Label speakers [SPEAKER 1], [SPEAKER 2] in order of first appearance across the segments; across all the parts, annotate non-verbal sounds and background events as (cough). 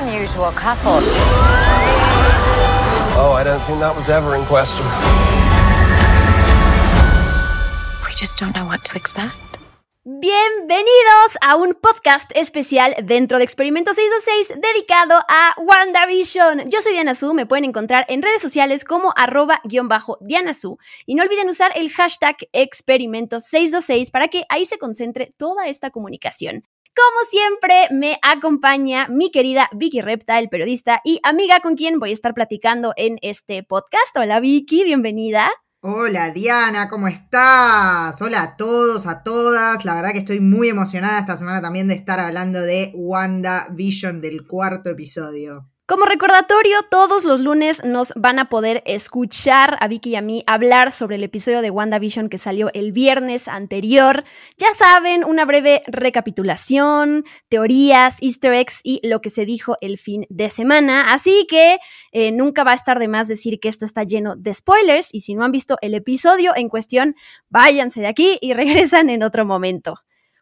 [SPEAKER 1] unusual couple.
[SPEAKER 2] Oh, I don't think that was ever in question.
[SPEAKER 1] We just don't know what to expect.
[SPEAKER 3] Bienvenidos a un podcast especial dentro de Experimento 626 dedicado a WandaVision. Yo soy Diana Su, me pueden encontrar en redes sociales como arroba guion bajo Diana Su. Y no olviden usar el hashtag Experimento 626 para que ahí se concentre toda esta comunicación. Como siempre, me acompaña mi querida Vicky Repta, el periodista y amiga con quien voy a estar platicando en este podcast. Hola Vicky, bienvenida.
[SPEAKER 4] Hola Diana, ¿cómo estás? Hola a todos, a todas. La verdad que estoy muy emocionada esta semana también de estar hablando de WandaVision del cuarto episodio.
[SPEAKER 3] Como recordatorio, todos los lunes nos van a poder escuchar a Vicky y a mí hablar sobre el episodio de WandaVision que salió el viernes anterior. Ya saben, una breve recapitulación, teorías, easter eggs y lo que se dijo el fin de semana. Así que eh, nunca va a estar de más decir que esto está lleno de spoilers y si no han visto el episodio en cuestión, váyanse de aquí y (laughs) regresan en otro momento.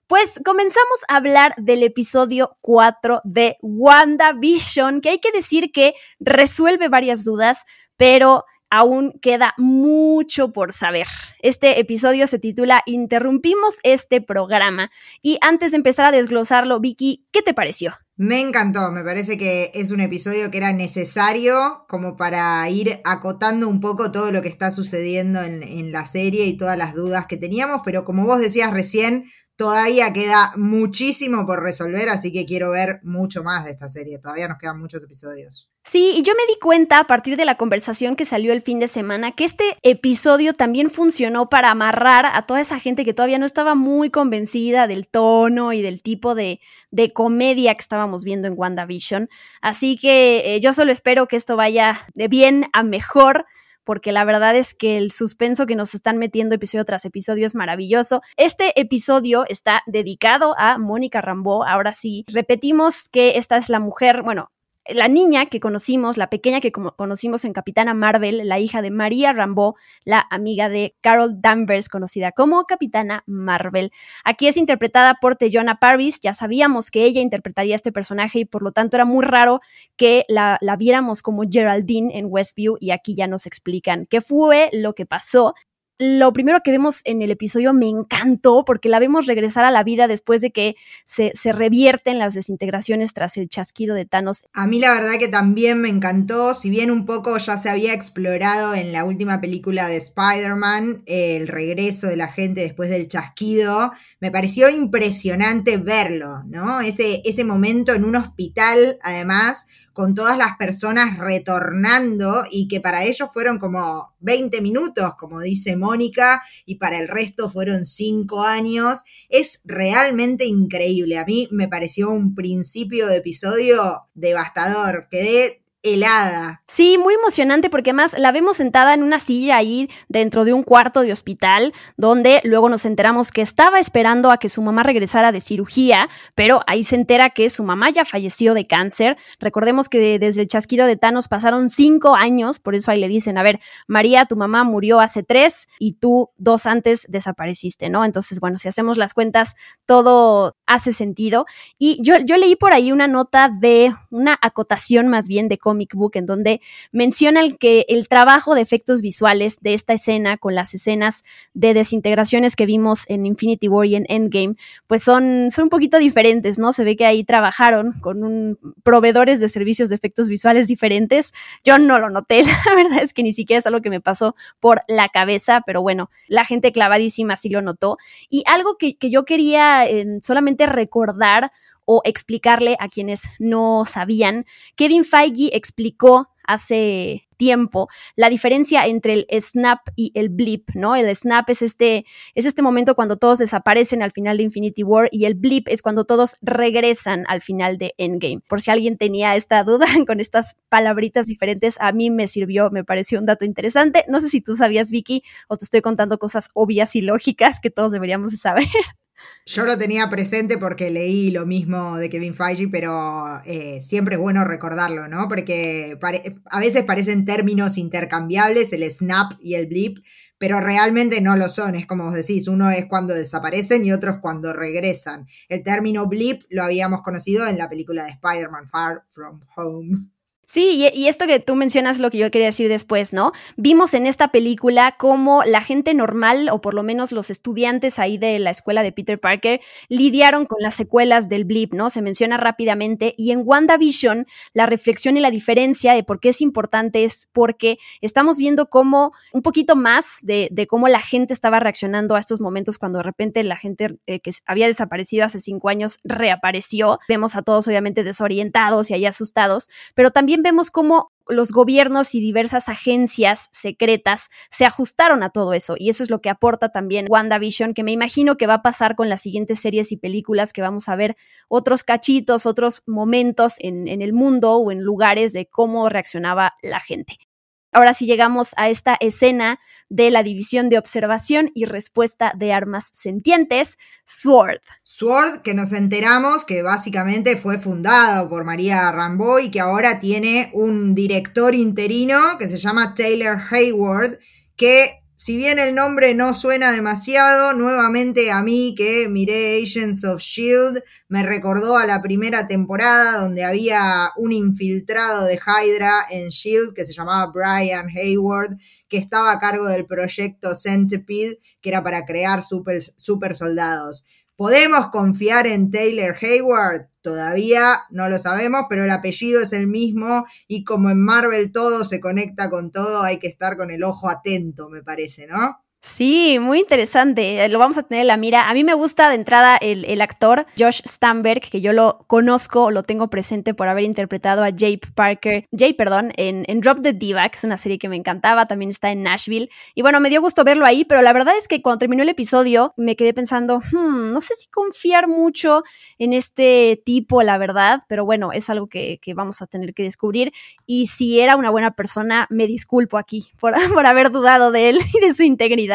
[SPEAKER 3] Pues comenzamos a hablar del episodio 4 de WandaVision, que hay que decir que resuelve varias dudas, pero aún queda mucho por saber. Este episodio se titula Interrumpimos este programa. Y antes de empezar a desglosarlo, Vicky, ¿qué te pareció?
[SPEAKER 4] Me encantó, me parece que es un episodio que era necesario como para ir acotando un poco todo lo que está sucediendo en, en la serie y todas las dudas que teníamos, pero como vos decías recién, Todavía queda muchísimo por resolver, así que quiero ver mucho más de esta serie. Todavía nos quedan muchos episodios.
[SPEAKER 3] Sí, y yo me di cuenta a partir de la conversación que salió el fin de semana que este episodio también funcionó para amarrar a toda esa gente que todavía no estaba muy convencida del tono y del tipo de, comedia que estábamos viendo en WandaVision. Así que eh, yo solo espero que esto vaya de bien a mejor porque la verdad es que el suspenso que nos están metiendo episodio tras episodio es maravilloso. Este episodio está dedicado a Mónica Rambeau. Ahora sí, repetimos que esta es la mujer, bueno, la niña que conocimos, la pequeña que conocimos en Capitana Marvel, la hija de María Rambeau, la amiga de Carol Danvers, conocida como Capitana Marvel. Aquí es interpretada por Tejona Parvis, ya sabíamos que ella interpretaría este personaje y por lo tanto era muy raro que la, la viéramos como Geraldine en Westview y aquí ya nos explican qué fue lo que pasó lo primero que vemos en el episodio me encantó porque la vemos regresar a la vida después de que se, se, revierten las desintegraciones tras el chasquido de Thanos.
[SPEAKER 4] A mí la verdad que también me encantó, si bien un poco ya se había explorado en la última película de Spider-Man, el regreso de la gente después del chasquido, me pareció impresionante verlo, ¿no? Ese, ese momento en un hospital, además, con todas las personas retornando y que para ellos fueron como 20 minutos, como dice Mónica, y para el resto fueron 5 años. Es realmente increíble. A mí me pareció un principio de episodio devastador. Quedé
[SPEAKER 3] Sí, muy emocionante porque además la vemos sentada en una silla ahí dentro de un cuarto de hospital, donde luego nos enteramos que estaba esperando a que su mamá regresara de cirugía, pero ahí se entera que su mamá ya falleció de cáncer. Recordemos que desde el chasquido de Thanos pasaron cinco años, por eso ahí le dicen, a ver, María, tu mamá murió hace tres y tú dos antes desapareciste, ¿no? Entonces, bueno, si hacemos las cuentas, todo hace sentido. Y yo, yo leí por ahí una nota de una acotación más bien de comic book en donde mencionan que el trabajo de efectos visuales de esta escena con las escenas de desintegraciones que vimos en Infinity War y en Endgame, pues son, son un poquito diferentes, ¿no? Se ve que ahí trabajaron con un, proveedores de servicios de efectos visuales diferentes. Yo no lo noté, (laughs) la verdad es que ni siquiera es algo que me pasó por la cabeza, pero bueno, la gente clavadísima sí lo notó. Y algo que, que yo quería eh, solamente recordar o explicarle a quienes no sabían. Kevin Feige explicó hace tiempo la diferencia entre el snap y el blip, ¿no? El snap es este, es este momento cuando todos desaparecen al final de Infinity War y el blip es cuando todos regresan al final de Endgame. Por si alguien tenía esta (laughs) duda con estas palabritas diferentes, a mí me sirvió, me pareció un dato interesante. No sé si tú sabías, Vicky, o te estoy contando cosas obvias y lógicas que todos deberíamos de saber. (laughs)
[SPEAKER 4] Yo lo tenía presente porque leí lo mismo de Kevin Feige, pero eh, siempre es bueno recordarlo, ¿no? Porque a veces parecen términos intercambiables, el snap y el blip, pero realmente no lo son, es como vos decís, uno es cuando desaparecen y otro es cuando regresan. El término blip lo habíamos conocido en la película de Spider-Man Far From Home.
[SPEAKER 3] Sí, y, esto que tú mencionas lo que yo quería decir después, ¿no? Vimos en esta película cómo la gente normal, o por lo menos los estudiantes ahí de la escuela de Peter Parker, lidiaron con las secuelas del blip, ¿no? Se menciona rápidamente. Y en WandaVision, la reflexión y la diferencia de por qué es importante es porque estamos viendo cómo un poquito más de, cómo la gente estaba reaccionando a estos momentos cuando de repente la gente eh, que había desaparecido hace cinco años reapareció. Vemos a todos obviamente desorientados y ahí asustados, pero también vemos cómo los gobiernos y diversas agencias secretas se ajustaron a todo eso. Y eso es lo que aporta también WandaVision, que me imagino que va a pasar con las siguientes series y películas que vamos a ver otros cachitos, otros momentos en, el mundo o en lugares de cómo reaccionaba la gente. Ahora sí llegamos a esta escena de la división de observación y respuesta de armas sentientes, SWORD.
[SPEAKER 4] SWORD, que nos enteramos que básicamente fue fundado por María Rambo y que ahora tiene un director interino que se llama Taylor Hayward, que si bien el nombre no suena demasiado, nuevamente a mí que miré Agents of Shield me recordó a la primera temporada donde había un infiltrado de Hydra en Shield que se llamaba Brian Hayward, que estaba a cargo del proyecto Centipede, que era para crear super, super soldados. ¿Podemos confiar en Taylor Hayward? Todavía no lo sabemos, pero el apellido es el mismo y como en Marvel todo se conecta con todo, hay que estar con el ojo atento, me parece, ¿no?
[SPEAKER 3] Sí, muy interesante. Eh, lo vamos a tener en la mira. A mí me gusta de entrada el, actor Josh Stamberg, que yo lo conozco, lo tengo presente por haber interpretado a Jay Parker, Jay, perdón, en, Drop the Diva, que es una serie que me encantaba, también está en Nashville. Y bueno, me dio gusto verlo ahí, pero la verdad es que cuando terminó el episodio me quedé pensando, hmm, no sé si confiar mucho en este tipo, la verdad, pero bueno, es algo que, vamos a tener que descubrir. Y si era una buena persona, me disculpo aquí por, (laughs) por haber dudado de él y de su integridad.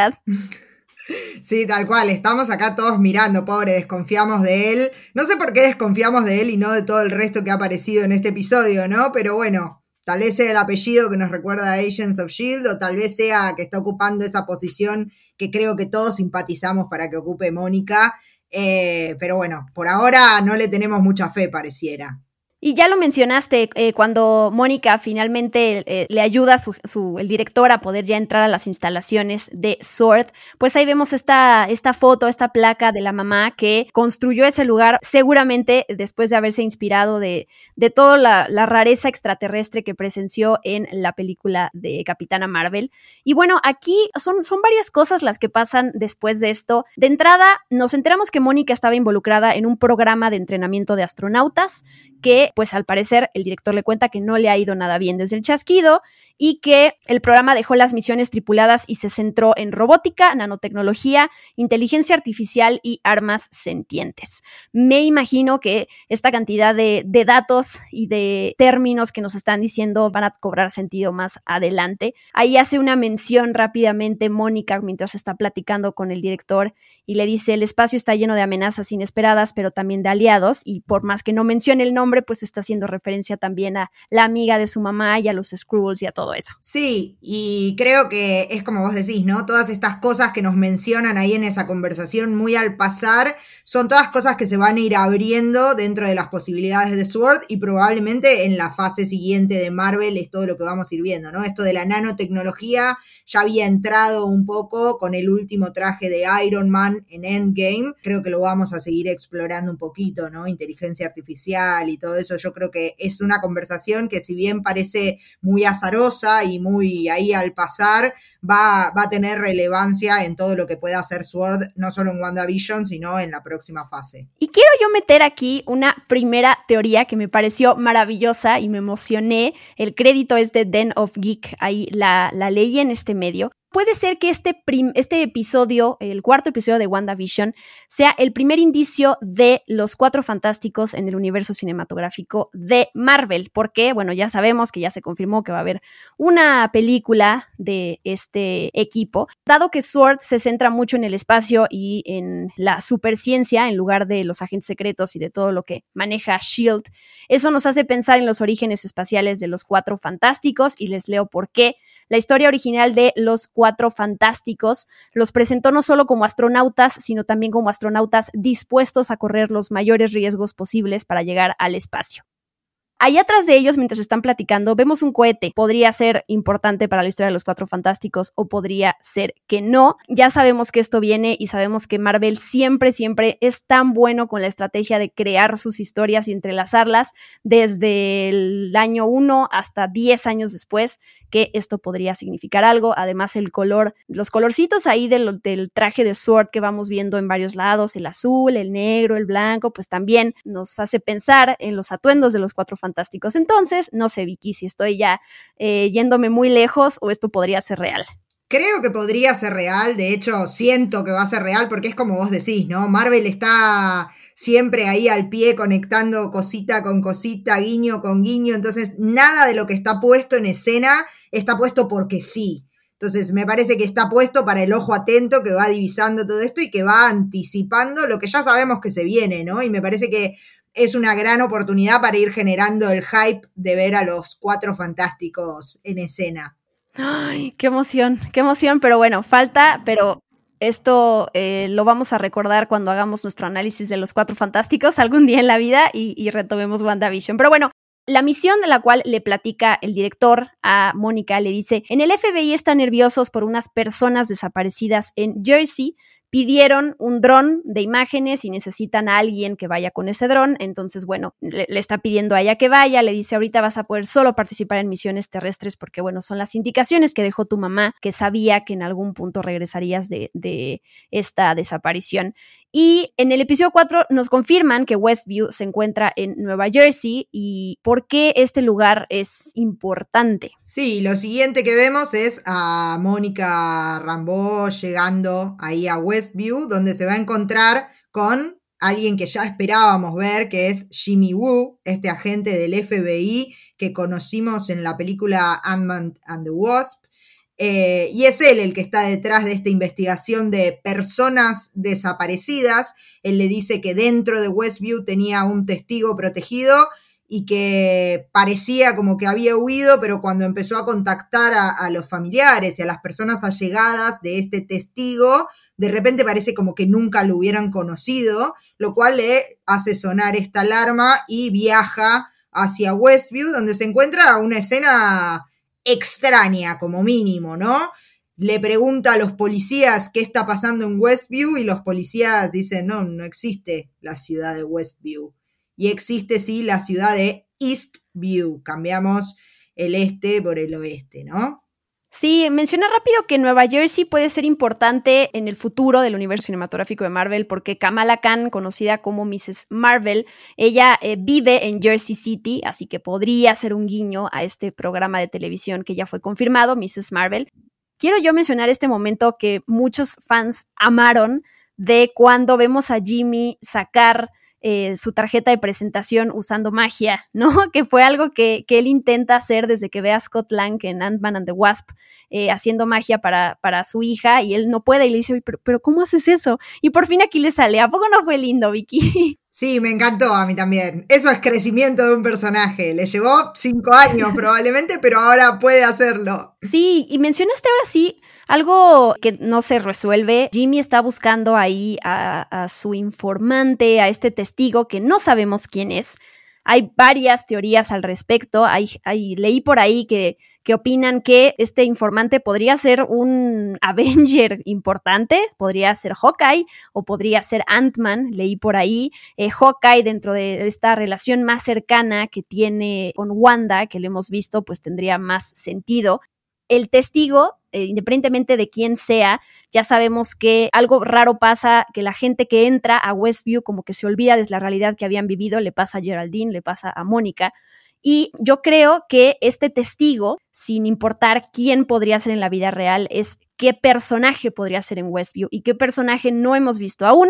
[SPEAKER 4] Sí, tal cual, estamos acá todos mirando, pobre, desconfiamos de él. No sé por qué desconfiamos de él y no de todo el resto que ha aparecido en este episodio, ¿no? Pero bueno, tal vez sea el apellido que nos recuerda a Agents of Shield o tal vez sea que está ocupando esa posición que creo que todos simpatizamos para que ocupe Mónica. Eh, pero bueno, por ahora no le tenemos mucha fe, pareciera.
[SPEAKER 3] Y ya lo mencionaste, eh, cuando Mónica finalmente eh, le ayuda su, el director a poder ya entrar a las instalaciones de Sword, pues ahí vemos esta, esta foto, esta placa de la mamá que construyó ese lugar seguramente después de haberse inspirado de, de toda la, la, rareza extraterrestre que presenció en la película de Capitana Marvel. Y bueno, aquí son, son varias cosas las que pasan después de esto. De entrada, nos enteramos que Mónica estaba involucrada en un programa de entrenamiento de astronautas que pues al parecer el director le cuenta que no le ha ido nada bien desde el chasquido y que el programa dejó las misiones tripuladas y se centró en robótica, nanotecnología, inteligencia artificial y armas sentientes. Me imagino que esta cantidad de, datos y de términos que nos están diciendo van a cobrar sentido más adelante. Ahí hace una mención rápidamente Mónica mientras está platicando con el director y le dice, el espacio está lleno de amenazas inesperadas, pero también de aliados y por más que no mencione el nombre, pues está haciendo referencia también a la amiga de su mamá y a los Skrulls y a todo eso.
[SPEAKER 4] Sí, y creo que es como vos decís, ¿no? Todas estas cosas que nos mencionan ahí en esa conversación muy al pasar son todas cosas que se van a ir abriendo dentro de las posibilidades de Sword y probablemente en la fase siguiente de Marvel es todo lo que vamos a ir viendo, ¿no? Esto de la nanotecnología ya había entrado un poco con el último traje de Iron Man en Endgame. Creo que lo vamos a seguir explorando un poquito, ¿no? Inteligencia artificial y todo eso. Yo creo que es una conversación que si bien parece muy azarosa y muy ahí al pasar, va, va a tener relevancia en todo lo que pueda hacer Sword, no solo en WandaVision, sino en la próxima fase.
[SPEAKER 3] Y quiero yo meter aquí una primera teoría que me pareció maravillosa y me emocioné. El crédito es de Den of Geek, ahí la, la leí en este medio puede ser que este, este episodio, el cuarto episodio de WandaVision, sea el primer indicio de los cuatro fantásticos en el universo cinematográfico de Marvel, porque, bueno, ya sabemos que ya se confirmó que va a haber una película de este equipo, dado que Sword se centra mucho en el espacio y en la superciencia en lugar de los agentes secretos y de todo lo que maneja Shield. Eso nos hace pensar en los orígenes espaciales de los cuatro fantásticos y les leo por qué. La historia original de los cuatro cuatro fantásticos, los presentó no solo como astronautas, sino también como astronautas dispuestos a correr los mayores riesgos posibles para llegar al espacio. Ahí atrás de ellos, mientras están platicando, vemos un cohete. Podría ser importante para la historia de los Cuatro Fantásticos o podría ser que no. Ya sabemos que esto viene y sabemos que Marvel siempre, siempre es tan bueno con la estrategia de crear sus historias y entrelazarlas desde el año 1 hasta 10 años después, que esto podría significar algo. Además, el color, los colorcitos ahí del, del traje de Sword que vamos viendo en varios lados, el azul, el negro, el blanco, pues también nos hace pensar en los atuendos de los Cuatro Fantásticos fantásticos. Entonces, no sé, Vicky, si estoy ya eh, yéndome muy lejos o esto podría ser real.
[SPEAKER 4] Creo que podría ser real, de hecho siento que va a ser real porque es como vos decís, ¿no? Marvel está siempre ahí al pie conectando cosita con cosita, guiño con guiño, entonces nada de lo que está puesto en escena está puesto porque sí. Entonces me parece que está puesto para el ojo atento que va divisando todo esto y que va anticipando lo que ya sabemos que se viene, ¿no? Y me parece que es una gran oportunidad para ir generando el hype de ver a los cuatro fantásticos en escena.
[SPEAKER 3] Ay, qué emoción, qué emoción, pero bueno, falta, pero esto eh, lo vamos a recordar cuando hagamos nuestro análisis de los cuatro fantásticos algún día en la vida y, y retomemos WandaVision. Pero bueno, la misión de la cual le platica el director a Mónica le dice, en el FBI están nerviosos por unas personas desaparecidas en Jersey pidieron un dron de imágenes y necesitan a alguien que vaya con ese dron. Entonces, bueno, le, está pidiendo a ella que vaya, le dice, ahorita vas a poder solo participar en misiones terrestres porque, bueno, son las indicaciones que dejó tu mamá, que sabía que en algún punto regresarías de, de esta desaparición. Y en el episodio 4 nos confirman que Westview se encuentra en Nueva Jersey y por qué este lugar es importante.
[SPEAKER 4] Sí, lo siguiente que vemos es a Mónica Rambeau llegando ahí a Westview, donde se va a encontrar con alguien que ya esperábamos ver, que es Jimmy Woo, este agente del FBI que conocimos en la película Ant-Man and the Wasp eh, y es él el que está detrás de esta investigación de personas desaparecidas. Él le dice que dentro de Westview tenía un testigo protegido y que parecía como que había huido, pero cuando empezó a contactar a, los familiares y a las personas allegadas de este testigo, de repente parece como que nunca lo hubieran conocido, lo cual le hace sonar esta alarma y viaja hacia Westview, donde se encuentra una escena extraña como mínimo, ¿no? Le pregunta a los policías qué está pasando en Westview y los policías dicen, no, no existe la ciudad de Westview. Y existe sí la ciudad de Eastview. Cambiamos el este por el oeste, ¿no?
[SPEAKER 3] Sí, menciona rápido que Nueva Jersey puede ser importante en el futuro del universo cinematográfico de Marvel porque Kamala Khan, conocida como Mrs. Marvel, ella eh, vive en Jersey City, así que podría ser un guiño a este programa de televisión que ya fue confirmado, Mrs. Marvel. Quiero yo mencionar este momento que muchos fans amaron de cuando vemos a Jimmy sacar eh, su tarjeta de presentación usando magia, (laughs) ¿no? Que fue algo que, él intenta hacer desde que ve a Scott Lang en Ant-Man and the Wasp eh, haciendo magia para, para, su hija y él no puede y le dice, pero, pero ¿cómo haces eso? Y por fin aquí le sale, ¿a poco no fue lindo, Vicky? (laughs)
[SPEAKER 4] Sí, me encantó a mí también. Eso es crecimiento de un personaje. Le llevó cinco años (laughs) probablemente, pero ahora puede hacerlo.
[SPEAKER 3] Sí, y mencionaste ahora sí algo que no se resuelve. Jimmy está buscando ahí a, su informante, a este testigo que no sabemos quién es. Hay varias teorías al respecto. Hay, hay, leí por ahí que que opinan que este informante podría ser un (laughs) Avenger importante, podría ser Hawkeye o podría ser Ant-Man, leí por ahí. Eh, Hawkeye dentro de esta relación más cercana que tiene con Wanda, que lo hemos visto, pues tendría más sentido. El testigo eh, independientemente de quién sea, ya sabemos que algo raro pasa, que la gente que entra a Westview como que se olvida de la realidad que habían vivido, le pasa a Geraldine, le pasa a Mónica. Y yo creo que este testigo, sin importar quién podría ser en la vida real, es qué personaje podría ser en Westview y qué personaje no hemos visto aún.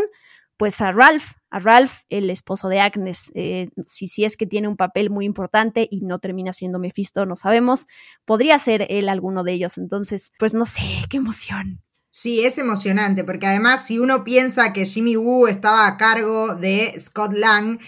[SPEAKER 3] Pues a Ralph, a Ralph, el esposo de Agnes, eh, si, si es que tiene un papel muy importante y no termina siendo Mephisto, no sabemos, podría ser él alguno de ellos. Entonces, pues no sé, qué emoción.
[SPEAKER 4] Sí, es emocionante, porque además si uno piensa que Jimmy Woo estaba a cargo de Scott Lang,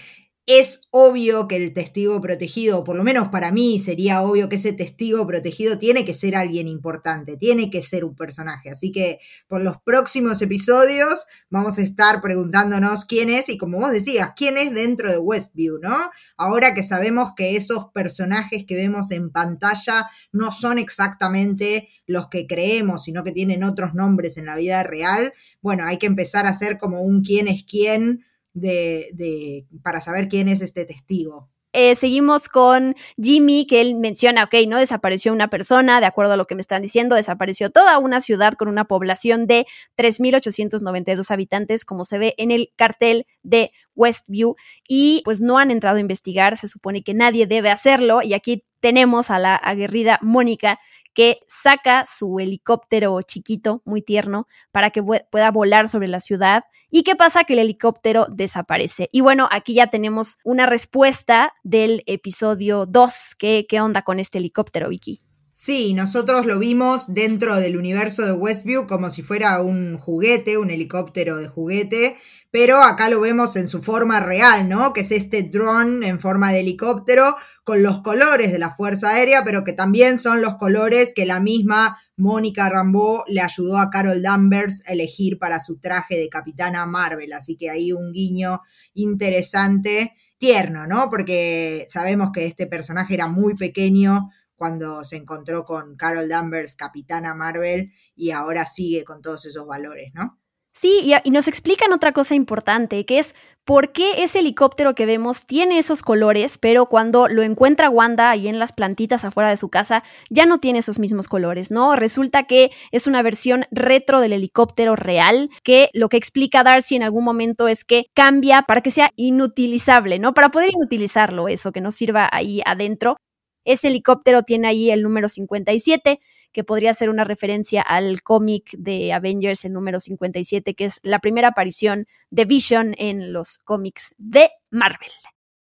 [SPEAKER 4] es obvio que el testigo protegido, por lo menos para mí sería obvio que ese testigo protegido tiene que ser alguien importante, tiene que ser un personaje. Así que por los próximos episodios vamos a estar preguntándonos quién es y como vos decías, quién es dentro de Westview, ¿no? Ahora que sabemos que esos personajes que vemos en pantalla no son exactamente los que creemos, sino que tienen otros nombres en la vida real, bueno, hay que empezar a hacer como un quién es quién de, para saber quién es este testigo.
[SPEAKER 3] Eh, seguimos con Jimmy, que él menciona, ok, no desapareció una persona, de acuerdo a lo que me están diciendo, desapareció toda una ciudad con una población de 3.892 habitantes, como se ve en el cartel de Westview, y pues no han entrado a investigar, se supone que nadie debe hacerlo, y aquí tenemos a la aguerrida Mónica, que saca su helicóptero chiquito, muy tierno, para que pueda volar sobre la ciudad. ¿Y qué pasa? Que el helicóptero desaparece. Y bueno, aquí ya tenemos una respuesta del episodio 2. ¿Qué, qué onda con este helicóptero, Vicky?
[SPEAKER 4] Sí, nosotros lo vimos dentro del universo de Westview como si fuera un juguete, un helicóptero de juguete, pero acá lo vemos en su forma real, ¿no? Que es este drone en forma de helicóptero con los colores de la Fuerza Aérea, pero que también son los colores que la misma Mónica Rambeau le ayudó a Carol Danvers a elegir para su traje de Capitana Marvel. Así que ahí un guiño interesante, tierno, ¿no? Porque sabemos que este personaje era muy pequeño cuando se encontró con Carol Danvers, Capitana Marvel, y ahora sigue con todos esos valores, ¿no?
[SPEAKER 3] Sí, y, nos explican otra cosa importante, que es por qué ese helicóptero que vemos tiene esos colores, pero cuando lo encuentra Wanda ahí en las plantitas afuera de su casa, ya no tiene esos mismos colores, ¿no? Resulta que es una versión retro del helicóptero real, que lo que explica Darcy en algún momento es que cambia para que sea inutilizable, ¿no? Para poder inutilizarlo, eso, que no sirva ahí adentro. Ese helicóptero tiene ahí el número 57, que podría ser una referencia al cómic de Avengers, el número 57, que es la primera aparición de Vision en los cómics de Marvel.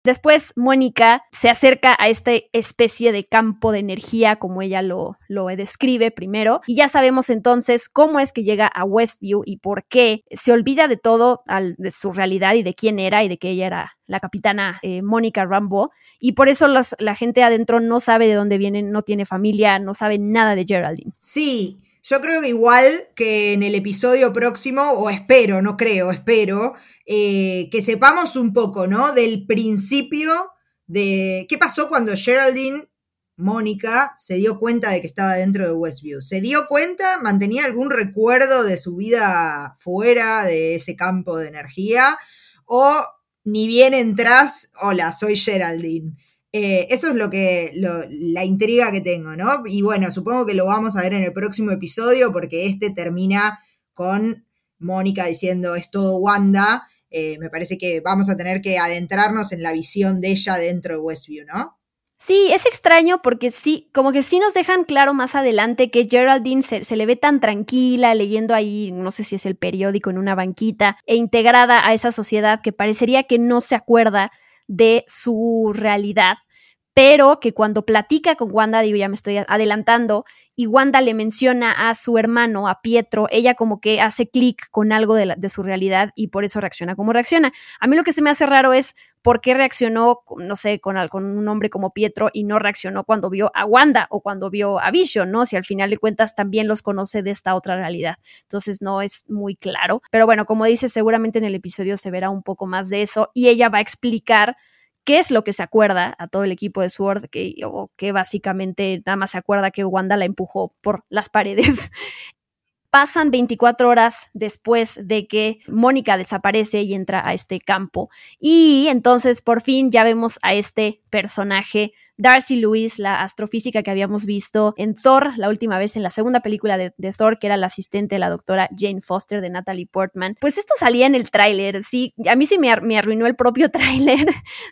[SPEAKER 3] Después Mónica se acerca a esta especie de campo de energía, como ella lo, lo, describe primero, y ya sabemos entonces cómo es que llega a Westview y por qué se olvida de todo, de su realidad y de quién era y de que ella era la capitana eh, Mónica Rambo, y por eso la gente adentro no sabe de dónde viene, no tiene familia, no sabe nada de Geraldine.
[SPEAKER 4] Sí, yo creo que igual que en el episodio próximo, o espero, no creo, espero, eh, que sepamos un poco, ¿no? Del principio de qué pasó cuando Geraldine, Mónica, se dio cuenta de que estaba dentro de Westview. ¿Se dio cuenta? ¿Mantenía algún recuerdo de su vida fuera de ese campo de energía? ¿O ni bien entras, hola, soy Geraldine? Eh, eso es lo que, la intriga que tengo, ¿no? Y bueno, supongo que lo vamos a ver en el próximo episodio porque este termina con Mónica diciendo es todo Wanda eh, me parece que vamos a tener que adentrarnos en la visión de ella dentro de Westview, ¿no?
[SPEAKER 3] Sí, es extraño porque sí, como que sí nos dejan claro más adelante que Geraldine se, se, le ve tan tranquila leyendo ahí, no sé si es el periódico en una banquita, e integrada a esa sociedad que parecería que no se acuerda de su realidad pero que cuando platica con Wanda, digo, ya me estoy adelantando, y Wanda le menciona a su hermano, a Pietro, ella como que hace clic con algo de, su realidad y por eso reacciona como reacciona. A mí lo que se me hace raro es por qué reaccionó, no sé, con, con un hombre como Pietro y no reaccionó cuando vio a Wanda o cuando vio a Vision, ¿no? Si al final de cuentas también los conoce de esta otra realidad. Entonces no es muy claro. Pero bueno, como dice, seguramente en el episodio se verá un poco más de eso y ella va a explicar qué es lo que se acuerda a todo el equipo de Sword, que, o que básicamente nada más se acuerda que Wanda la empujó por las paredes. (laughs) Pasan 24 horas después de que Mónica desaparece y entra a este campo. Y entonces por fin ya vemos a este personaje Darcy Lewis, la astrofísica que habíamos visto en Thor, la última vez en la segunda película de, Thor, que era la asistente de la doctora Jane Foster de Natalie Portman. Pues esto salía en el tráiler, sí, a mí sí me, arruinó el propio (laughs) tráiler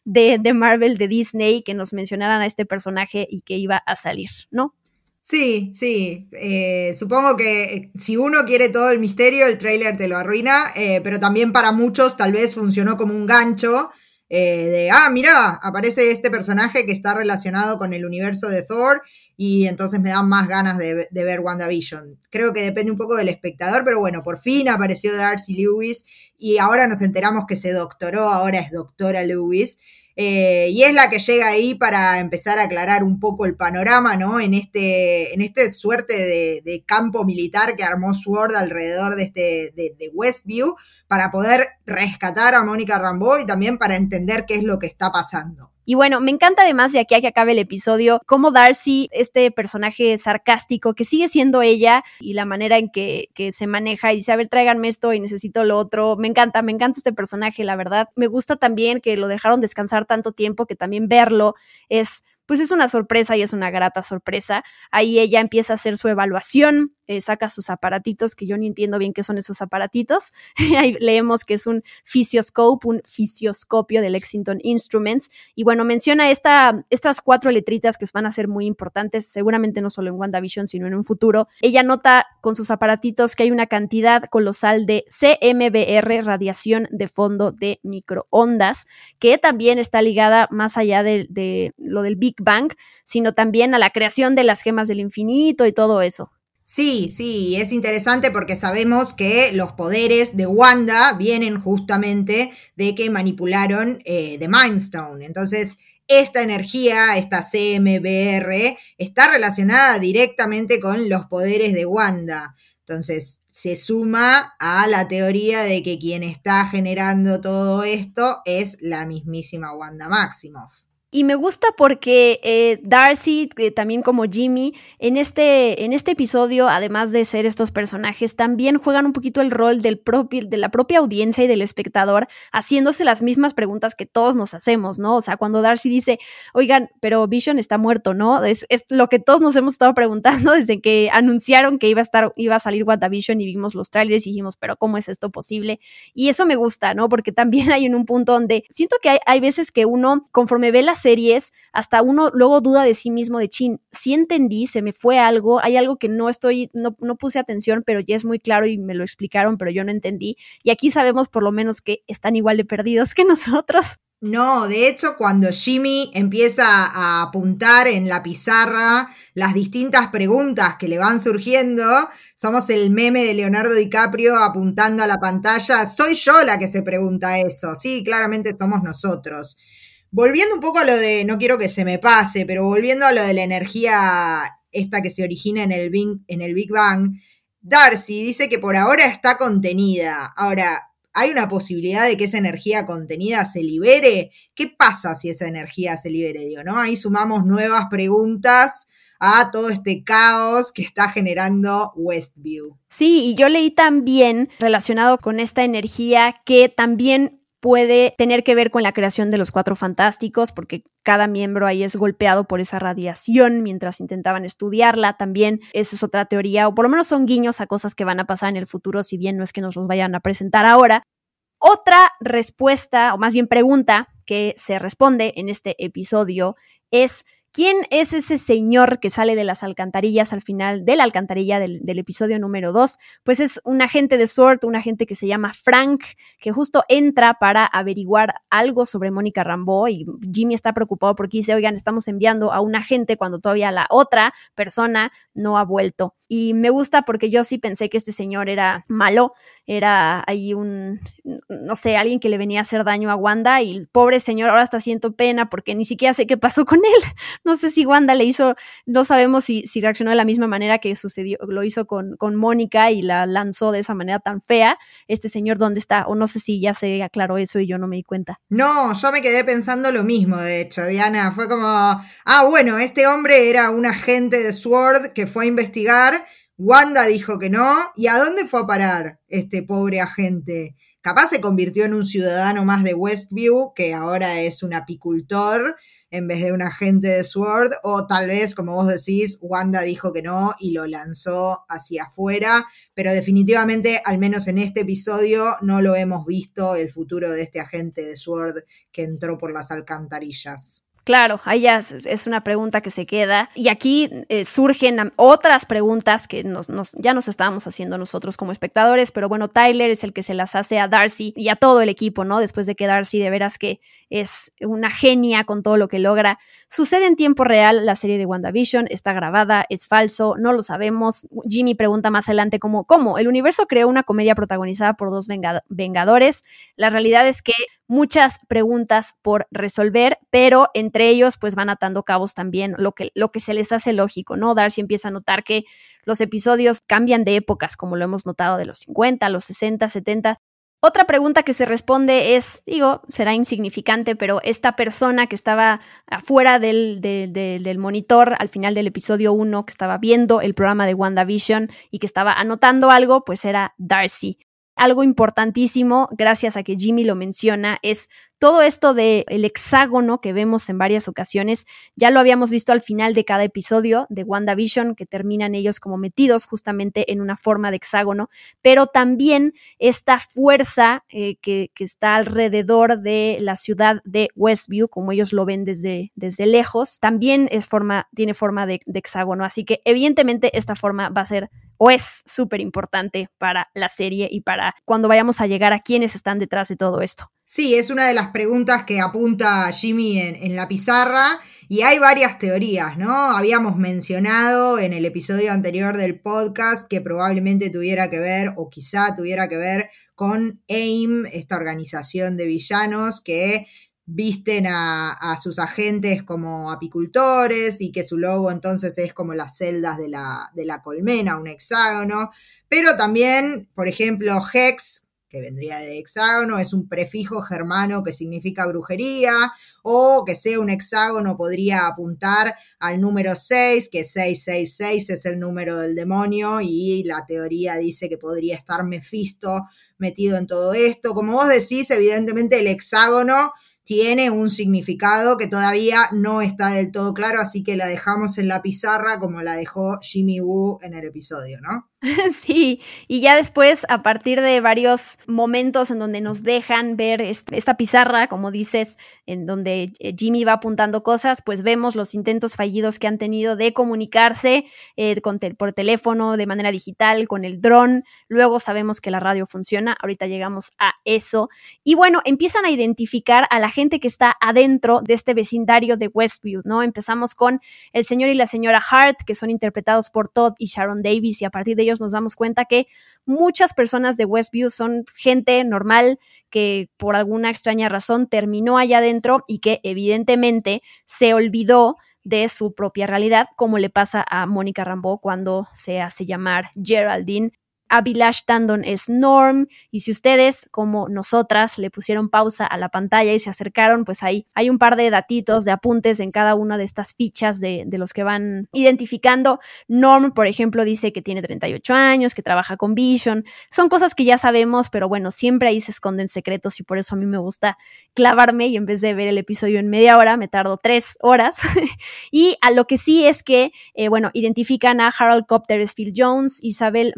[SPEAKER 3] de, de Marvel, de Disney, que nos mencionaran a este personaje y que iba a salir, ¿no?
[SPEAKER 4] Sí, sí. Eh, supongo que eh, si uno quiere todo el misterio, el tráiler te lo arruina, eh, pero también para muchos tal vez funcionó como un gancho eh, de, ah, mira, aparece este personaje que está relacionado con el universo de Thor y entonces me dan más ganas de, ver WandaVision. Creo que depende un poco del espectador, pero bueno, por fin apareció Darcy Lewis y ahora nos enteramos que se doctoró, ahora es doctora Lewis. Eh, y es la que llega ahí para empezar a aclarar un poco el panorama, ¿no? En este, en este suerte de, campo militar que armó Sword alrededor de, este, de, de Westview para poder rescatar a Mónica Rambeau y también para entender qué es lo que está pasando.
[SPEAKER 3] Y bueno, me encanta además de aquí a que acabe el episodio, cómo Darcy, este personaje sarcástico que sigue siendo ella y la manera en que, que, se maneja y dice, a ver, tráiganme esto y necesito lo otro. Me encanta, me encanta este personaje, la verdad. Me gusta también que lo dejaron descansar tanto tiempo, que también verlo es pues es una sorpresa y es una grata sorpresa. Ahí ella empieza a hacer su evaluación, eh, saca sus aparatitos, que yo ni entiendo bien qué son esos aparatitos. (laughs) Ahí leemos que es un fisioscope, un fisioscopio de Lexington Instruments. Y bueno, menciona esta, estas cuatro letritas que van a ser muy importantes, seguramente no solo en WandaVision, sino en un futuro. Ella nota con sus aparatitos que hay una cantidad colosal de CMBR, radiación de fondo de microondas, que también está ligada más allá de, de lo del Big Bang, sino también a la creación de las gemas del infinito y todo eso.
[SPEAKER 4] Sí, sí, es interesante porque sabemos que los poderes de Wanda vienen justamente de que manipularon eh, The Mind Stone. Entonces, esta energía, esta CMBR, está relacionada directamente con los poderes de Wanda. Entonces, se suma a la teoría de que quien está generando todo esto es la mismísima Wanda Maximoff.
[SPEAKER 3] Y me gusta porque eh, Darcy, también como Jimmy, en este, en este episodio, además de ser estos personajes, también juegan un poquito el rol del propio, de la propia audiencia y del espectador, haciéndose las mismas preguntas que todos nos hacemos, ¿no? O sea, cuando Darcy dice, oigan, pero Vision está muerto, ¿no? Es, es lo que todos nos hemos estado preguntando (laughs) desde que anunciaron que iba a estar, iba a salir WandaVision y vimos los trailers y dijimos, pero ¿cómo es esto posible? Y eso me gusta, ¿no? Porque también (laughs) hay en un punto donde siento que hay, hay veces que uno, conforme ve las series, hasta uno luego duda de sí mismo de chin, si entendí, se me fue algo, hay algo que no estoy, no, no puse atención, pero ya es muy claro y me lo explicaron, pero yo no entendí. Y aquí sabemos por lo menos que están igual de perdidos que (laughs) nosotros.
[SPEAKER 4] No, de hecho, cuando Jimmy empieza a apuntar en la pizarra las distintas preguntas que le van surgiendo, somos el meme de Leonardo DiCaprio apuntando a la pantalla. Soy yo la que se pregunta eso. Sí, claramente somos nosotros. Volviendo un poco a lo de, no quiero que se me pase, pero volviendo a lo de la energía esta que se origina en el Big, en el Big Bang, Darcy dice que por ahora está contenida. Ahora, ¿hay una posibilidad de que esa energía contenida se libere? ¿Qué pasa si esa energía se libere? Digo, ¿no? Ahí sumamos nuevas preguntas a todo este caos que está generando Westview.
[SPEAKER 3] Sí, y yo leí también relacionado con esta energía que también puede tener que ver con la creación de los cuatro fantásticos, porque cada miembro ahí es golpeado por esa radiación mientras intentaban estudiarla. También esa es otra teoría, o por lo menos son guiños a cosas que van a pasar en el futuro, si bien no es que nos los vayan a presentar ahora. Otra respuesta, o más bien pregunta, que se responde en este episodio es ¿Quién es ese señor que sale de las alcantarillas al final de la alcantarilla del, episodio número 2? Pues es un agente de SWORD, un agente que se llama Frank, que justo entra para averiguar algo sobre Mónica Rambeau y Jimmy está preocupado porque dice, oigan, estamos enviando a un agente cuando todavía la otra persona no ha vuelto. Y me gusta porque yo sí pensé que este señor era malo, era ahí un, no sé, alguien que le venía a hacer daño a Wanda y el pobre señor ahora está haciendo pena porque ni siquiera sé qué pasó con él. (laughs) No sé si Wanda le hizo, no sabemos si, si reaccionó de la misma manera que sucedió, lo hizo con, con Mónica y la lanzó de esa manera tan fea. Este señor, ¿dónde está? O no sé si ya se aclaró eso y yo no me di cuenta.
[SPEAKER 4] No, yo me quedé pensando lo mismo, de hecho, Diana. Fue como, ah, bueno, este hombre era un agente de SWORD que fue a investigar Wanda dijo que no. ¿Y a dónde fue a parar este pobre agente? Capaz se convirtió en un ciudadano más de Westview, que ahora es un apicultor en vez de un agente de Sword, o tal vez, como vos decís, Wanda dijo que no y lo lanzó hacia afuera, pero definitivamente, al menos en este episodio, no lo hemos visto el futuro de este agente de Sword que entró por las alcantarillas.
[SPEAKER 3] Claro, ahí ya es, una pregunta que se queda. Y aquí eh, surgen otras preguntas que nos, ya nos estábamos haciendo nosotros como espectadores, pero bueno, Tyler es el que se las hace a Darcy y a todo el equipo, ¿no? Después de que Darcy de veras que es una genia con todo lo que logra. Sucede en tiempo real la serie de WandaVision, está grabada, es falso, no lo sabemos. Jimmy pregunta más adelante cómo, ¿cómo? El universo creó una comedia protagonizada por dos vengadores. La realidad es que muchas preguntas por resolver, pero entre ellos pues van atando cabos también lo que, lo que se les hace lógico, ¿no? Darcy empieza a notar que los episodios cambian de épocas, como lo hemos notado de los 50, los 60, 70, otra pregunta que se responde es, digo, será insignificante, pero esta persona que estaba afuera del, del, monitor al final del episodio 1, que estaba viendo el programa de WandaVision y que estaba anotando algo, pues era Darcy algo importantísimo, gracias a que Jimmy lo menciona, es todo esto del el hexágono que vemos en varias ocasiones. Ya lo habíamos visto al final de cada episodio de WandaVision, que terminan ellos como metidos justamente en una forma de hexágono, pero también esta fuerza eh, que, que, está alrededor de la ciudad de Westview, como ellos lo ven desde, desde lejos, también es forma, tiene forma de, de hexágono. Así que evidentemente esta forma va a ser o es súper importante para la serie y para cuando vayamos a llegar a quienes están detrás de todo esto.
[SPEAKER 4] Sí, es una de las preguntas que apunta Jimmy en, en, la pizarra y hay varias teorías, ¿no? Habíamos mencionado en el episodio anterior del podcast que probablemente tuviera que ver o quizá tuviera que ver con AIM, esta organización de villanos que visten a, sus agentes como apicultores y que su logo entonces es como las celdas de la, de la colmena, un hexágono. Pero también, por ejemplo, Hex, que vendría de hexágono, es un prefijo germano que significa brujería, o que sea un hexágono podría apuntar al número 6, que 666 es el número del demonio, y la teoría dice que podría estar Mefisto metido en todo esto. Como vos decís, evidentemente el hexágono tiene un significado que todavía no está del todo claro, así que la dejamos en la pizarra como la dejó Jimmy Woo en el episodio, ¿no? (laughs)
[SPEAKER 3] Sí, y ya después, a partir de varios momentos en donde nos dejan ver esta pizarra, como dices, en donde eh, Jimmy va apuntando cosas, pues vemos los intentos fallidos que han tenido de comunicarse eh, por teléfono, de manera digital, con el dron. Luego sabemos que la radio funciona, ahorita llegamos a eso. Y bueno, empiezan a identificar a la gente que está adentro de este vecindario de Westview, ¿no? Empezamos con el señor y la señora Hart, que son interpretados por Todd y Sharon Davis, y a partir de ellos nos damos cuenta que muchas personas de Westview son gente normal que por alguna extraña razón terminó allá adentro y que evidentemente se olvidó de su propia realidad, como le pasa a Mónica Rambeau cuando se hace llamar Geraldine Abilash Tandon es Norm, y si ustedes, como nosotras, le pusieron pausa a la pantalla y se acercaron, pues ahí hay un par de datitos, de apuntes en cada una de estas fichas de, los que van identificando. Norm, por ejemplo, dice que tiene 38 años, que trabaja con Vision. Son cosas que ya sabemos, pero bueno, siempre ahí se esconden secretos y por eso a mí me gusta clavarme y en vez de ver el episodio en media hora, me tardo tres horas. (laughs) y a lo que sí es que, eh, bueno, identifican a Harold Copter, Phil Jones, Isabel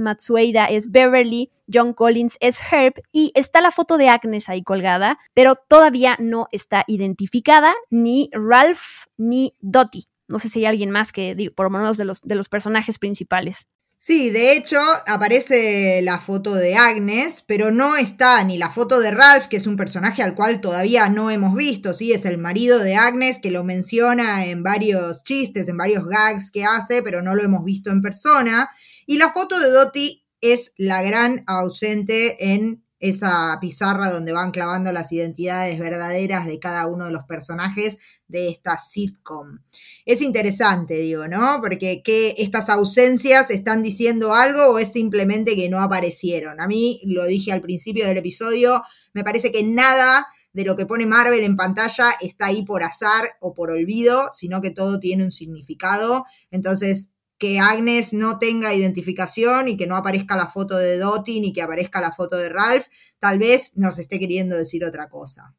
[SPEAKER 3] Es Beverly, John Collins es Herb y está la foto de Agnes ahí colgada, pero todavía no está identificada ni Ralph ni Dottie. No sé si hay alguien más que, por lo menos de los, de los personajes principales.
[SPEAKER 4] Sí, de hecho aparece la foto de Agnes, pero no está ni la foto de Ralph, que es un personaje al cual todavía no hemos visto, sí, es el marido de Agnes que lo menciona en varios chistes, en varios gags que hace, pero no lo hemos visto en persona. Y la foto de Dottie es la gran ausente en esa pizarra donde van clavando las identidades verdaderas de cada uno de los personajes de esta sitcom. Es interesante, digo, ¿no? Porque que estas ausencias están diciendo algo o es simplemente que no aparecieron. A mí, lo dije al principio del episodio, me parece que nada de lo que pone Marvel en pantalla está ahí por azar o por olvido, sino que todo tiene un significado. Entonces, que Agnes no tenga identificación y que no aparezca la foto de Dottie ni que aparezca la foto de Ralph, tal vez nos esté queriendo decir otra cosa.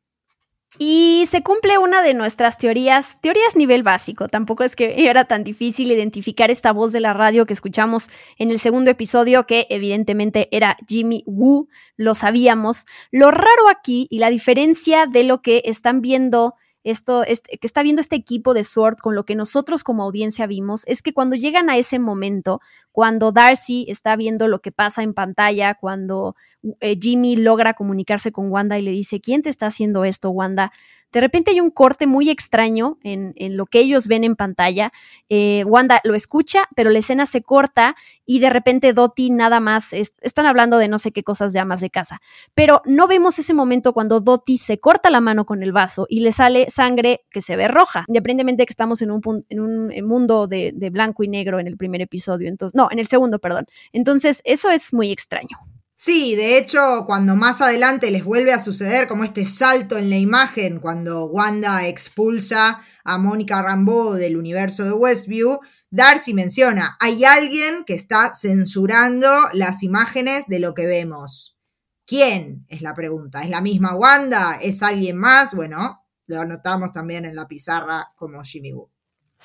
[SPEAKER 3] Y se cumple una de nuestras teorías, teorías nivel básico. Tampoco es que era tan difícil identificar esta voz de la radio que escuchamos en el segundo episodio, que evidentemente era Jimmy Woo, lo sabíamos. Lo raro aquí y la diferencia de lo que están viendo esto, este, que está viendo este equipo de Sword con lo que nosotros como audiencia vimos, es que cuando llegan a ese momento, cuando Darcy está viendo lo que pasa en pantalla, cuando eh, Jimmy logra comunicarse con Wanda y le dice, ¿quién te está haciendo esto, Wanda? de repente hay un corte muy extraño en, lo que ellos ven en pantalla. Eh, Wanda lo escucha, pero la escena se corta y de repente Dottie nada más, están hablando de no sé qué cosas de amas de casa, pero no vemos ese momento cuando Dottie se corta la mano con el vaso y le sale sangre que se ve roja, independientemente de que estamos en un, en un mundo de, de blanco y negro en el primer episodio, entonces, no, en el segundo, perdón. Entonces, eso es muy extraño.
[SPEAKER 4] Sí, de hecho, cuando más adelante les vuelve a suceder como este salto en la imagen, cuando Wanda expulsa a Mónica Rambeau del universo de Westview, Darcy menciona, hay alguien que está censurando las imágenes de lo que vemos. ¿Quién? Es la pregunta. ¿Es la misma Wanda? ¿Es alguien más? Bueno, lo anotamos también en la pizarra como Jimmy Woo.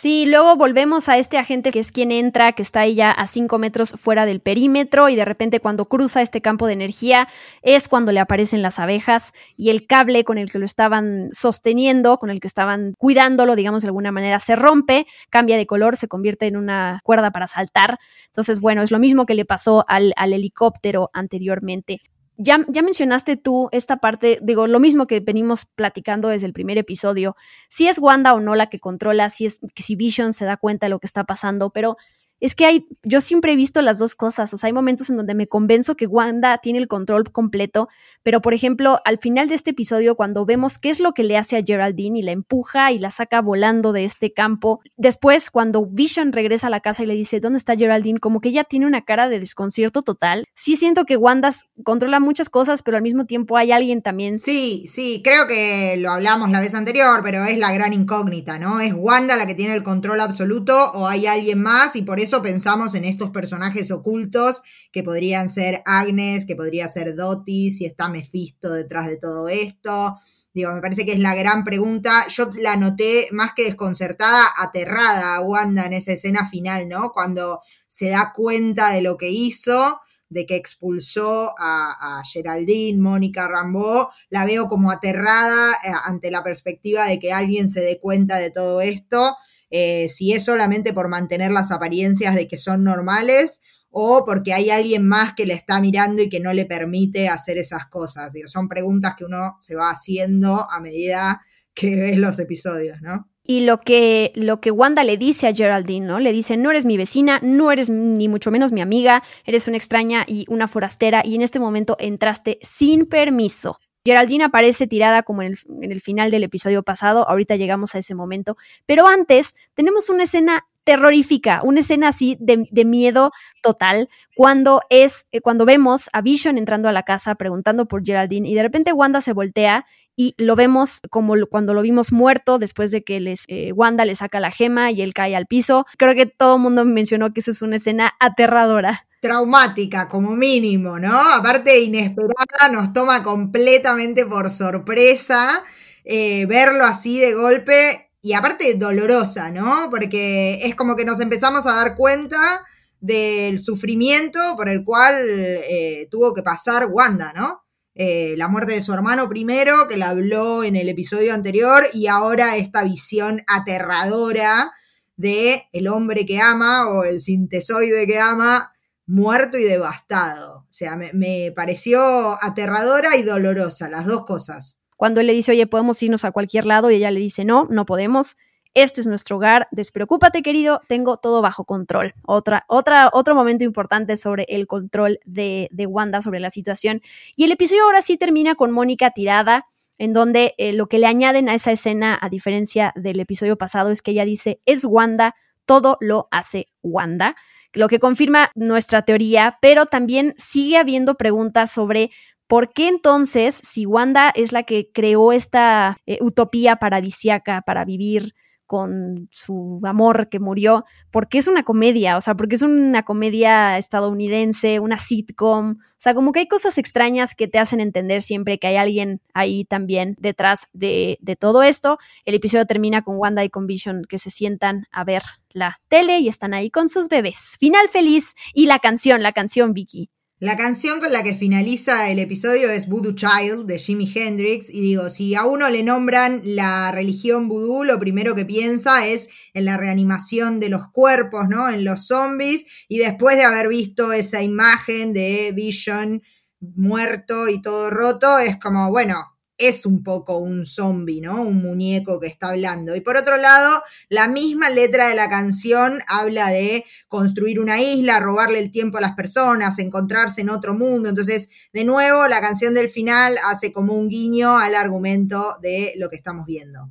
[SPEAKER 3] Sí, luego volvemos a este agente que es quien entra, que está ahí ya a 5 metros fuera del perímetro y de repente cuando cruza este campo de energía es cuando le aparecen las abejas y el cable con el que lo estaban sosteniendo, con el que estaban cuidándolo, digamos de alguna manera, se rompe, cambia de color, se convierte en una cuerda para saltar. Entonces, bueno, es lo mismo que le pasó al, al helicóptero anteriormente ya, mencionaste tú esta parte, digo, lo mismo que venimos platicando desde el primer episodio, si es Wanda o no la que controla, si es si Vision se da cuenta de lo que está pasando, pero es que hay, yo siempre he visto las dos cosas, o sea, hay momentos en donde me convenzo que Wanda tiene el control completo, pero por ejemplo, al final de este episodio, cuando vemos qué es lo que le hace a Geraldine y la empuja y la saca volando de este campo, después cuando Vision regresa a la casa y le dice, ¿dónde está Geraldine? Como que ella tiene una cara de desconcierto total. Sí siento que Wanda controla muchas cosas, pero al mismo tiempo hay alguien también.
[SPEAKER 4] Sí, sí, creo que lo hablamos la vez anterior, pero es la gran incógnita, ¿no? ¿Es Wanda la que tiene el control absoluto o hay alguien más y por eso eso pensamos en estos personajes ocultos que podrían ser Agnes, que podría ser Dottie, si está Mephisto detrás de todo esto. Digo, me parece que es la gran pregunta. Yo la noté más que desconcertada, aterrada a Wanda en esa escena final, ¿no? Cuando se da cuenta de lo que hizo, de que expulsó a, Geraldine, Mónica Rambeau, la veo como aterrada eh, ante la perspectiva de que alguien se dé cuenta de todo esto eh, si es solamente por mantener las apariencias de que son normales o porque hay alguien más que le está mirando y que no le permite hacer esas cosas. son preguntas que uno se va haciendo a medida que ves los episodios, ¿no?
[SPEAKER 3] Y lo que, lo que Wanda le dice a Geraldine, ¿no? Le dice, no eres mi vecina, no eres ni mucho menos mi amiga, eres una extraña y una forastera y en este momento entraste sin permiso. Geraldine aparece tirada como en el, final del episodio pasado, ahorita llegamos a ese momento, pero antes tenemos una escena terrorífica, una escena así de, miedo total, cuando es, eh, cuando vemos a Vision entrando a la casa preguntando por Geraldine y de repente Wanda se voltea y lo vemos como cuando lo vimos muerto después de que les, eh, Wanda le saca la gema y él cae al piso. Creo que todo el mundo mencionó que esa es una escena aterradora
[SPEAKER 4] traumática como mínimo, ¿no? Aparte inesperada, nos toma completamente por sorpresa eh, verlo así de golpe y aparte dolorosa, ¿no? Porque es como que nos empezamos a dar cuenta del sufrimiento por el cual eh, tuvo que pasar Wanda, ¿no? Eh, la muerte de su hermano primero, que la habló en el episodio anterior, y ahora esta visión aterradora de el hombre que ama o el sintesoide que ama muerto y devastado. O sea, me, pareció aterradora y dolorosa, las dos cosas.
[SPEAKER 3] Cuando él le dice, oye, podemos irnos a cualquier lado, y ella le dice, no, no podemos. Este es nuestro hogar, despreocúpate querido, tengo todo bajo control. Otra, otra, otro momento importante sobre el control de, de Wanda sobre la situación. Y el episodio ahora sí termina con Mónica tirada, en donde eh, lo que le añaden a esa escena, a diferencia del episodio pasado, es que ella dice, es Wanda, todo lo hace Wanda lo que confirma nuestra teoría, pero también sigue habiendo preguntas sobre ¿Por qué entonces, si Wanda es la que creó esta eh, utopía paradisiaca para vivir con su amor que murió, porque es una comedia, o sea, porque es una comedia estadounidense, una sitcom, o sea, como que hay cosas extrañas que te hacen entender siempre que hay alguien ahí también detrás de, de todo esto. El episodio termina con Wanda y con Vision que se sientan a ver la tele y están ahí con sus bebés. Final feliz y la canción, la canción Vicky.
[SPEAKER 4] La canción con la que finaliza el episodio es Voodoo Child de Jimi Hendrix y digo, si a uno le nombran la religión voodoo, lo primero que piensa es en la reanimación de los cuerpos, ¿no? En los zombies y después de haber visto esa imagen de Vision muerto y todo roto, es como, bueno, es un poco un zombie, ¿no? Un muñeco que está hablando. Y por otro lado, la misma letra de la canción habla de construir una isla, robarle el tiempo a las personas, encontrarse en otro mundo. Entonces, de nuevo, la canción del final hace como un guiño al argumento de lo que estamos viendo.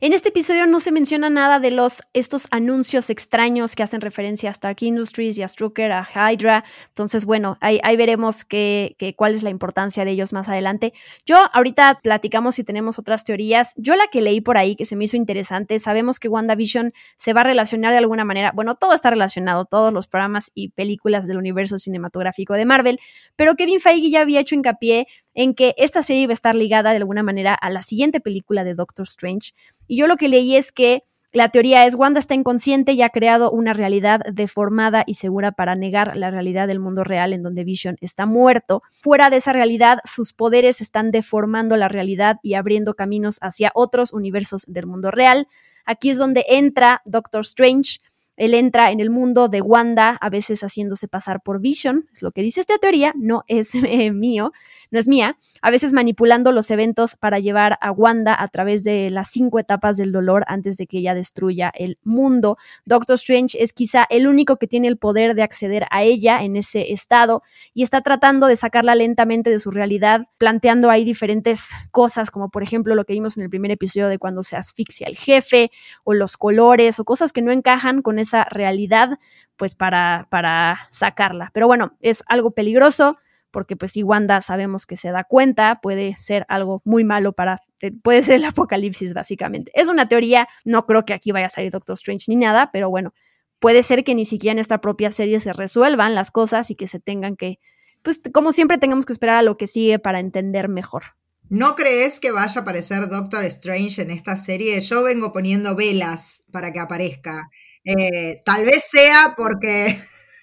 [SPEAKER 3] En este episodio no se menciona nada de los estos anuncios extraños que hacen referencia a Stark Industries y a Strucker, a Hydra. Entonces, bueno, ahí, veremos qué, cuál es la importancia de ellos más adelante. Yo ahorita platicamos si tenemos otras teorías. Yo la que leí por ahí que se me hizo interesante, sabemos que WandaVision se va a relacionar de alguna manera. Bueno, todo está relacionado, todos los programas y películas del universo cinematográfico de Marvel, pero Kevin Feige ya había hecho hincapié en que esta serie iba a estar ligada de alguna manera a la siguiente película de Doctor Strange. Y yo lo que leí es que la teoría es Wanda está inconsciente y ha creado una realidad deformada y segura para negar la realidad del mundo real en donde Vision está muerto. Fuera de esa realidad, sus poderes están deformando la realidad y abriendo caminos hacia otros universos del mundo real. Aquí es donde entra Doctor Strange él entra en el mundo de Wanda, a veces haciéndose pasar por Vision, es lo que dice esta teoría, no es (laughs) eh, mío, no es mía, a veces manipulando los eventos para llevar a Wanda a través de las cinco etapas del dolor antes de que ella destruya el mundo. Doctor Strange es quizá el único que tiene el poder de acceder a ella en ese estado y está tratando de sacarla lentamente de su realidad, planteando ahí diferentes cosas, como por ejemplo lo que vimos en el primer episodio de cuando se asfixia el jefe, o los colores, o cosas que no encajan con ese esa realidad, pues para, para sacarla. Pero bueno, es algo peligroso porque pues si Wanda sabemos que se da cuenta, puede ser algo muy malo para, eh, puede ser el apocalipsis básicamente. Es una teoría, no creo que aquí vaya a salir Doctor Strange ni nada, pero bueno, puede ser que ni siquiera en esta propia serie se resuelvan las cosas y que se tengan que, pues como siempre tengamos que esperar a lo que sigue para entender mejor.
[SPEAKER 4] ¿No crees que vaya a aparecer Doctor Strange en esta serie? Yo vengo poniendo velas para que aparezca. Eh, tal vez sea porque.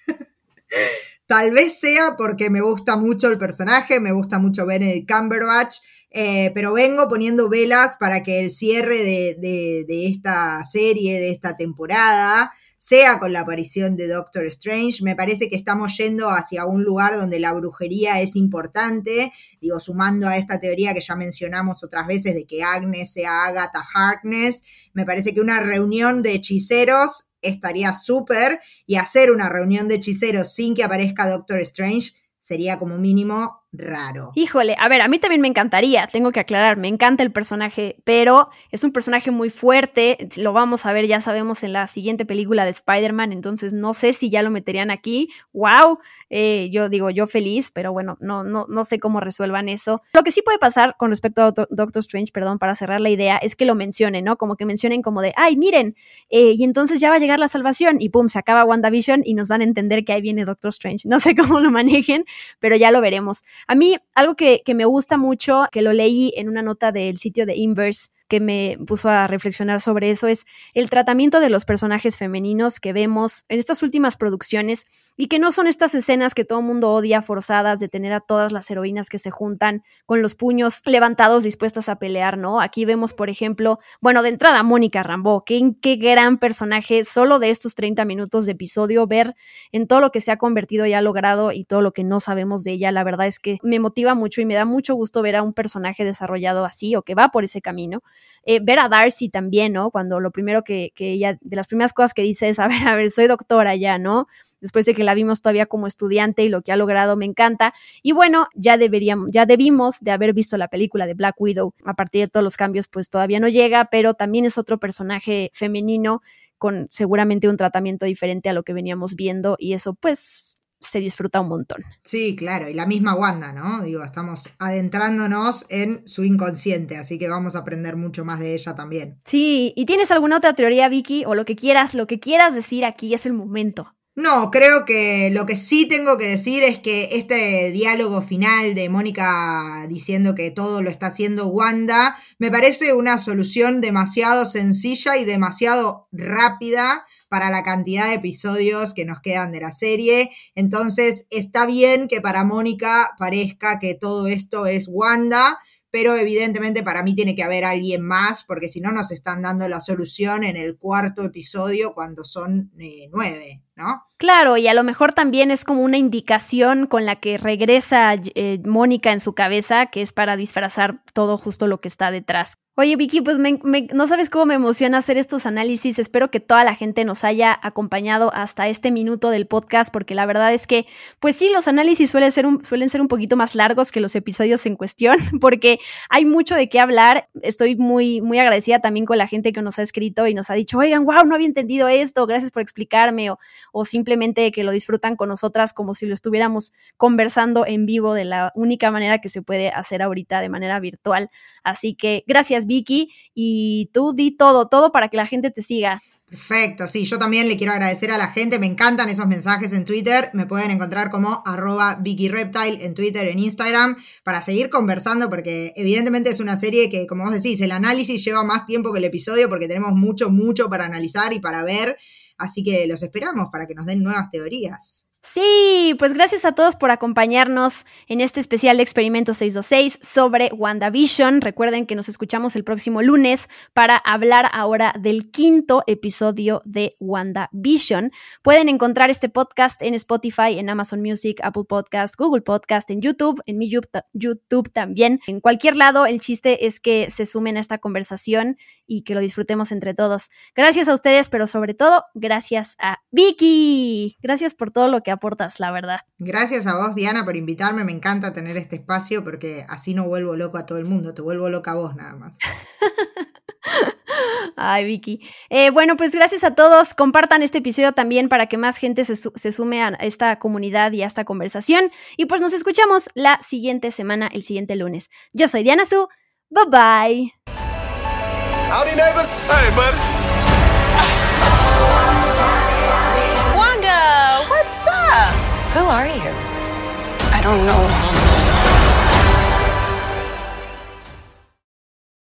[SPEAKER 4] (laughs) tal vez sea porque me gusta mucho el personaje, me gusta mucho Benedict Cumberbatch. Eh, pero vengo poniendo velas para que el cierre de, de esta serie, de esta temporada, sea con la aparición de Doctor Strange. Me parece que estamos yendo hacia un lugar donde la brujería es importante, digo, sumando a esta teoría que ya mencionamos otras veces de que Agnes sea Agatha Harkness, me parece que una reunión de hechiceros estaría súper y hacer una reunión de hechiceros sin que aparezca Doctor Strange sería como mínimo raro.
[SPEAKER 3] Híjole, a ver, a mí también me encantaría, tengo que aclarar, me encanta el personaje, pero es un personaje muy fuerte, lo vamos a ver, ya sabemos, en la siguiente película de Spider-Man, entonces no sé si ya lo meterían aquí, wow, eh, yo digo, yo feliz, pero bueno, no, no, no sé cómo resuelvan eso. Lo que sí puede pasar con respecto a Doctor Strange, perdón, para cerrar la idea, es que lo mencionen, ¿no? Como que mencionen como de, ay, miren, eh, y entonces ya va a llegar la salvación, y pum, se acaba WandaVision y nos dan a entender que ahí viene Doctor Strange. No sé (laughs) cómo lo manejen, pero ya lo veremos. A mí, algo que, que me gusta mucho, que lo leí en una nota del sitio de Inverse, que me puso a reflexionar sobre eso es el tratamiento de los personajes femeninos que vemos en estas últimas producciones y que no son estas escenas que todo el mundo odia forzadas de tener a todas las heroínas que se juntan con los puños levantados dispuestas a pelear, ¿no? Aquí vemos, por ejemplo, bueno, de entrada Mónica Rambo, qué, qué gran personaje solo de estos 30 minutos de episodio, ver en todo lo que se ha convertido y ha logrado y todo lo que no sabemos de ella, la verdad es que me motiva mucho y me da mucho gusto ver a un personaje desarrollado así o que va por ese camino. Eh, ver a Darcy también, ¿no? Cuando lo primero que, que ella, de las primeras cosas que dice es, a ver, a ver, soy doctora ya, ¿no? Después de que la vimos todavía como estudiante y lo que ha logrado me encanta. Y bueno, ya deberíamos, ya debimos de haber visto la película de Black Widow. A partir de todos los cambios, pues todavía no llega, pero también es otro personaje femenino con seguramente un tratamiento diferente a lo que veníamos viendo y eso pues se disfruta un montón.
[SPEAKER 4] Sí, claro, y la misma Wanda, ¿no? Digo, estamos adentrándonos en su inconsciente, así que vamos a aprender mucho más de ella también.
[SPEAKER 3] Sí, ¿y tienes alguna otra teoría, Vicky? O lo que quieras, lo que quieras decir aquí es el momento.
[SPEAKER 4] No, creo que lo que sí tengo que decir es que este diálogo final de Mónica diciendo que todo lo está haciendo Wanda me parece una solución demasiado sencilla y demasiado rápida para la cantidad de episodios que nos quedan de la serie. Entonces está bien que para Mónica parezca que todo esto es Wanda, pero evidentemente para mí tiene que haber alguien más, porque si no nos están dando la solución en el cuarto episodio cuando son eh, nueve. ¿No?
[SPEAKER 3] Claro, y a lo mejor también es como una indicación con la que regresa eh, Mónica en su cabeza, que es para disfrazar todo justo lo que está detrás. Oye, Vicky, pues no sabes cómo me emociona hacer estos análisis. Espero que toda la gente nos haya acompañado hasta este minuto del podcast, porque la verdad es que, pues sí, los análisis suelen ser un, suelen ser un poquito más largos que los episodios en cuestión, (laughs) porque hay mucho de qué hablar. Estoy muy, muy agradecida también con la gente que nos ha escrito y nos ha dicho, oigan, wow, no había entendido esto, gracias por explicarme, o simplemente que lo disfrutan con nosotras como si lo estuviéramos conversando en vivo de la única manera que se puede hacer ahorita de manera virtual. Así que gracias Vicky, y tú di todo, todo para que la gente te siga.
[SPEAKER 4] Perfecto, sí, yo también le quiero agradecer a la gente, me encantan esos mensajes en Twitter, me pueden encontrar como arroba Vicky Reptile en Twitter, en Instagram, para seguir conversando, porque evidentemente es una serie que, como vos decís, el análisis lleva más tiempo que el episodio, porque tenemos mucho, mucho para analizar y para ver, así que los esperamos para que nos den nuevas teorías.
[SPEAKER 3] Sí, pues gracias a todos por acompañarnos en este especial de Experimento 626 sobre WandaVision. Recuerden que nos escuchamos el próximo lunes para hablar ahora del quinto episodio de WandaVision. Pueden encontrar este podcast en Spotify, en Amazon Music, Apple Podcast, Google Podcast, en YouTube, en mi YouTube también. En cualquier lado, el chiste es que se sumen a esta conversación y que lo disfrutemos entre todos. Gracias a ustedes, pero sobre todo, gracias a Vicky. Gracias por todo lo que aportas, la verdad.
[SPEAKER 4] Gracias a vos, Diana, por invitarme. Me encanta tener este espacio porque así no vuelvo loco a todo el mundo, te vuelvo loca a vos nada más. (laughs)
[SPEAKER 3] Ay, Vicky. Eh, bueno, pues gracias a todos. Compartan este episodio también para que más gente se, se, sume a esta comunidad y a esta conversación. Y pues nos escuchamos la siguiente semana, el siguiente lunes. Yo soy Diana Su. Bye bye.
[SPEAKER 2] Howdy, neighbors.
[SPEAKER 5] Hey, buddy.
[SPEAKER 1] Who are you?
[SPEAKER 5] I don't know.